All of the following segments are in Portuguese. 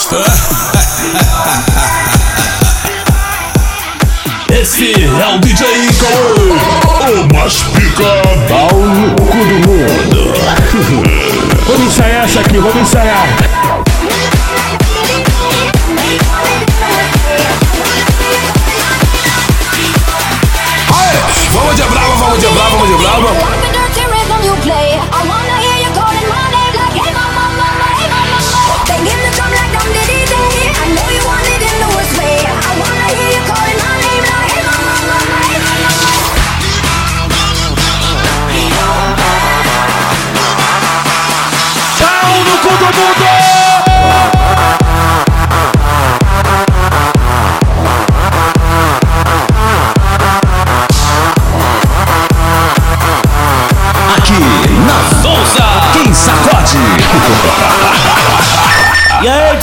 gosta. Esse é o DJ Cauê, o mais pica pau no cu do mundo. Vamos ensaiar essa aqui, vamos ensaiar.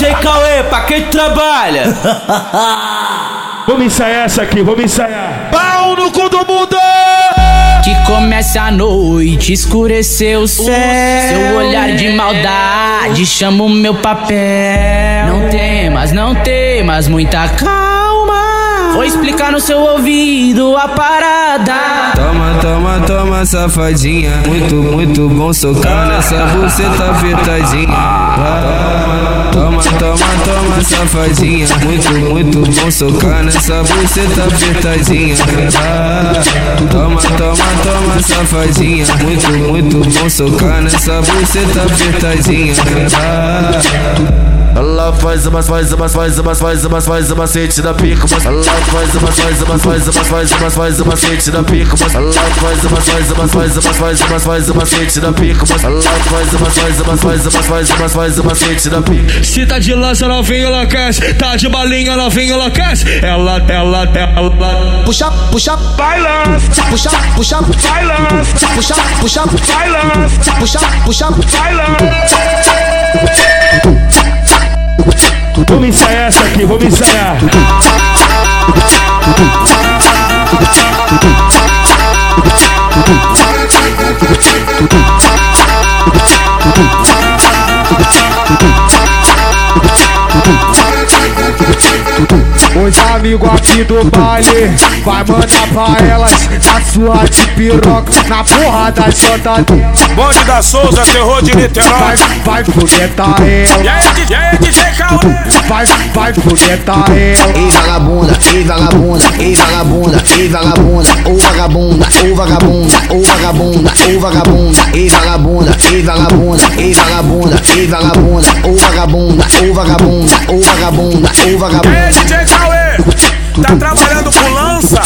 E aí, J. Cauê, pra quem trabalha? Vamos ensaiar essa aqui, vamos ensaiar. Pau no cu do mundo! Que comece a noite, escureceu o céu. Seu olhar de maldade chama o meu papel. Não temas, não temas, muita calma. Vou explicar no seu ouvido a parada. Toma, toma, toma, safadinha. Muito, muito bom socar nessa buceta apertadinha. Ah, Toma, toma, toma, safadinha. Muito, muito bom socar nessa buceta apertadinha. Ah, Toma, toma, toma, safadinha. Muito, muito bom socar nessa buceta apertadinha. Ah, Ela faz umas, faz umas, faz umas, faz umas, faz umas sete da pica, mas ela faz umas, faz umas, faz umas, faz umas, faz umas sete da pica, mas ela faz umas, faz umas, faz umas, faz umas, faz umas sete da pica, mas ela faz umas, faz umas, faz umas, faz umas, faz umas sete da pica. Se tá de lança, novinho enlouquece. Tá de balinha, novinho enlouquece. Ela, ela, ela. puxa, puxa, Vai lança, puxa, puxa, vai lança, puxa, puxa, vai lança, puxa, puxa. vai lança. Vamos ensaiar essa aqui, vamos ensaiar. Os amigos aqui do baile. Vai mandar pra elas Na sua de piroca Na porrada chota Bonde da Souza, terror de Niterói. Vai, vai foguetar ela E aí, DJ, DJ Cauê? Vai, vai foguetar ela Ei vagabunda, ei vagabunda, ei vagabunda, ei vagabunda, ô vagabunda, ô vagabunda, ô vagabunda, ô vagabunda, ei vagabunda, ei vagabunda, ei vagabunda, ei vagabunda, ô vagabunda, ô vagabunda, ô vagabunda, ô E aí, vagabunda. DJ Cauê? Tá trabalhando com lança?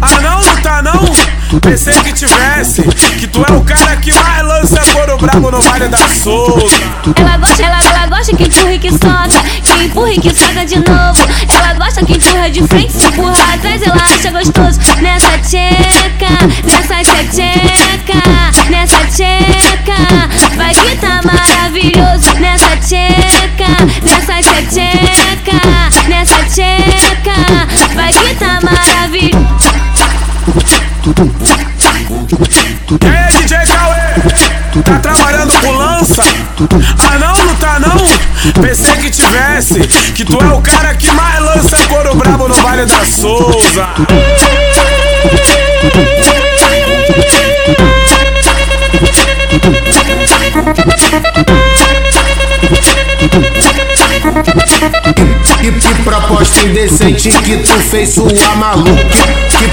Ah não, tá não? Pensei que tivesse Que tu é o cara que mais lança couro brabo no Vale da Souza Ela gosta, ela, ela gosta que empurra e que soca, que empurra e que soca de novo. Ela gosta que empurra de frente, se empurra atrás, ela acha gostoso. Nessa tcheca, nessa tcheca, nessa tcheca, vai que tá maravilhoso. Nessa tcheca, nessa Aí, DJ Cauê? Tá trabalhando com lança? Ah não, não tá não? Pensei que tivesse Que tu é o cara que mais lança couro brabo no Vale da Souza Que, que proposta indecente que tu fez sua maluca Que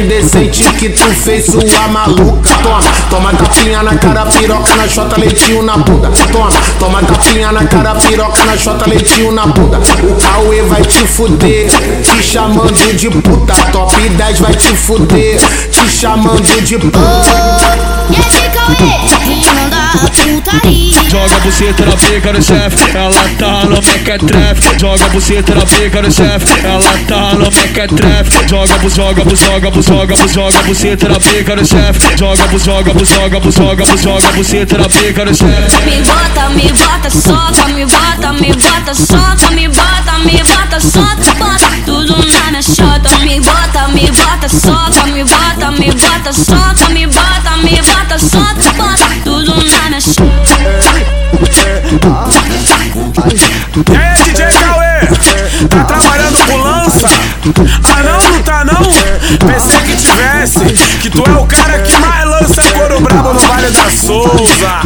indecente que tu fez sua maluca. Toma, toma tapinha na cara, piroca na chota, leitinho na bunda. Toma, toma tapinha na cara, piroca na chota, leitinho na bunda. O Cauê vai te fuder, te chamando de puta. Top 10 vai te fuder, te chamando de puta. E aí, Cauê? Joga buceta na pica no chefe, ela tá no mequetrefe. Joga buceta na pica no chefe, ela tá no mequetrefe. Joga bu, joga bu, joga bu, joga bu, joga buceta na pica no chefe. Joga bu, joga bu, joga bu, joga bu, joga buceta na pica no chefe. Me bota, me bota, soca, me bota, me bota, soca, me bota, me bota, soca, bota tudo na minha chota. Me bota, me bota, soca, me bota, me bota, soca, Pensei que tivesse, que tu é o cara que mais lança couro brabo no Vale da Souza.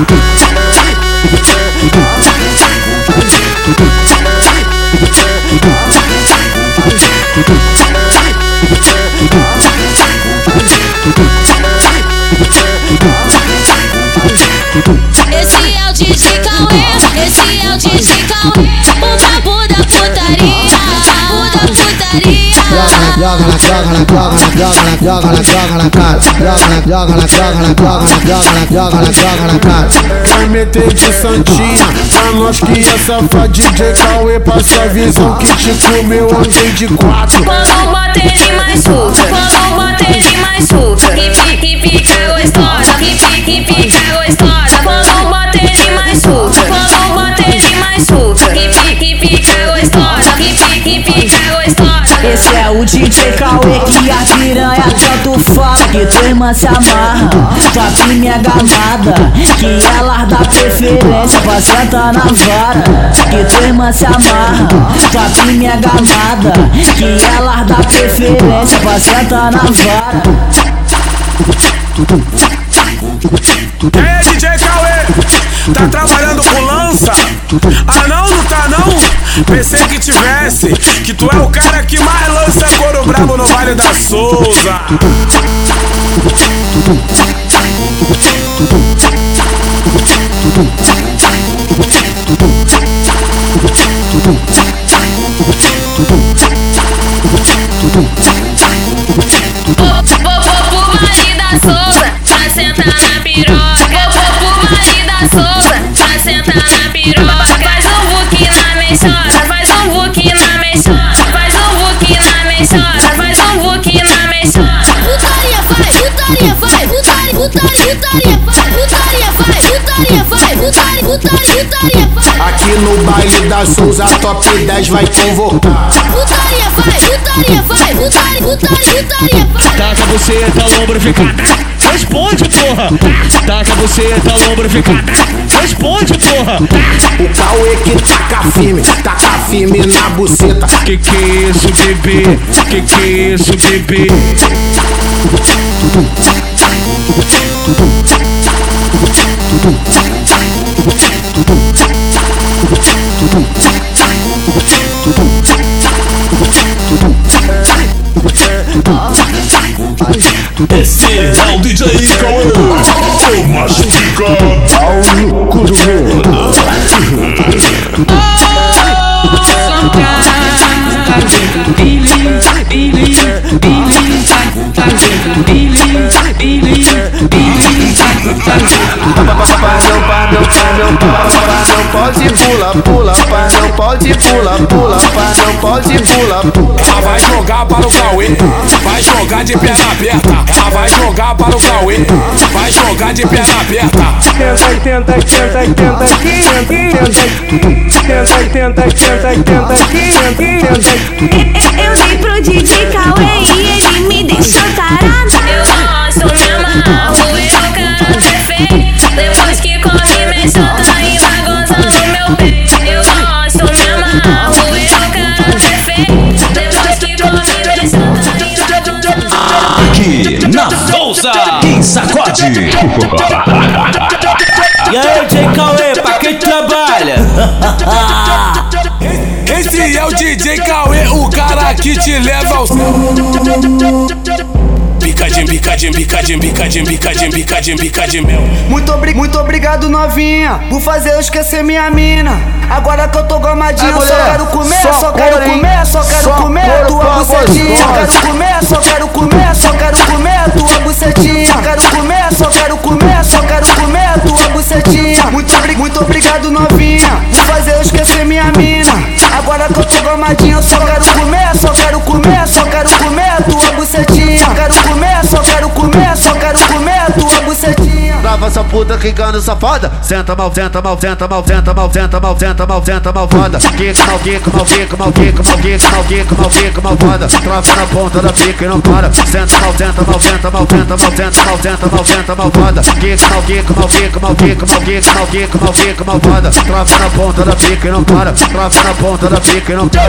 Esse é o DJ Cauê, esse é o DJ Cauê. Vai meter de santinha Pra nós que é safado DJ Cauê Passa a visão que te comeu andei de quatro Quando bota ele mais suca, quando bota ele mais suca. Que fica, que que que. Quando bota ele mais suca, quando bota ele mais suca. Que fica, que fica gostosa, Esse é o DJ Cauê que a piranha tanto fala Que tua irmã se amarra, tua prima é gamada Que elas dá preferência pra sentar na vara Que tua irmã se amarra, tua prima é gamada Que elas dá preferência pra sentar na vara aí, DJ Cauê? Tá trabalhando com? Ah não, não tá não? Pensei que tivesse, que tu é o cara que mais lança couro brabo no Vale da Souza. Vou, vou, vou pro Vale da Souza, pra sentar na piroca. Na putaria, vai. Aqui no baile da Souza Top 10 vai convocar Putaria vai, putaria vai, putaria, putaria, putaria vai. Taca você tá lombrificada. Responde, porra. Taca você tá lombrificada. Responde, porra. O Cauê que taca firme, taca firme na buceta Que que é isso, bebê? Que que é isso, bebê? Esse é o DJ Cauê, não, pai não, pode pula, pula, pai não pode pula, pula, pai não pode pula, pula. Ela vai jogar para o Cauê, vai jogar de perna aberta. Ela vai jogar para o Cauê, vai jogar de perna aberta. Tenta, tenta, tenta, tenta tenta. Tenta, tenta, tenta, tenta tenta aqui. Eu dei pro DJ Cauê e ele me deixou tarada. Sacode? E aí, DJ Cauê, pra quem trabalha? Esse é o DJ Cauê, o cara que te leva ao céu. Bicadinho, bicadinho, bicadinho, bicadinho, bicadinho, bicadinho, bicadinho, meu. Muito, obri muito obrigado, novinha, por fazer eu esquecer minha mina. Agora que eu tô gamadinho, Vai, só quero comer, só só, quero comer, só quero comer tua bucetinha. Esquecer minha mina. Quicando safada. Senta mal, senta mal, senta mal, senta mal, senta mal, senta mal, senta mal, foda. Quica mal, quica mal, quica mal, quica mal, quica mal, quica mal, quica mal, foda. Trava na ponta da pica e não para. Senta mal, senta mal, senta mal, senta mal, senta mal, senta mal, senta mal, foda. Quica mal, quica mal, quica mal, quica mal, quica mal, quica mal, quica mal, foda. Trava na ponta da pica e não para. Trava na ponta da pica e não para.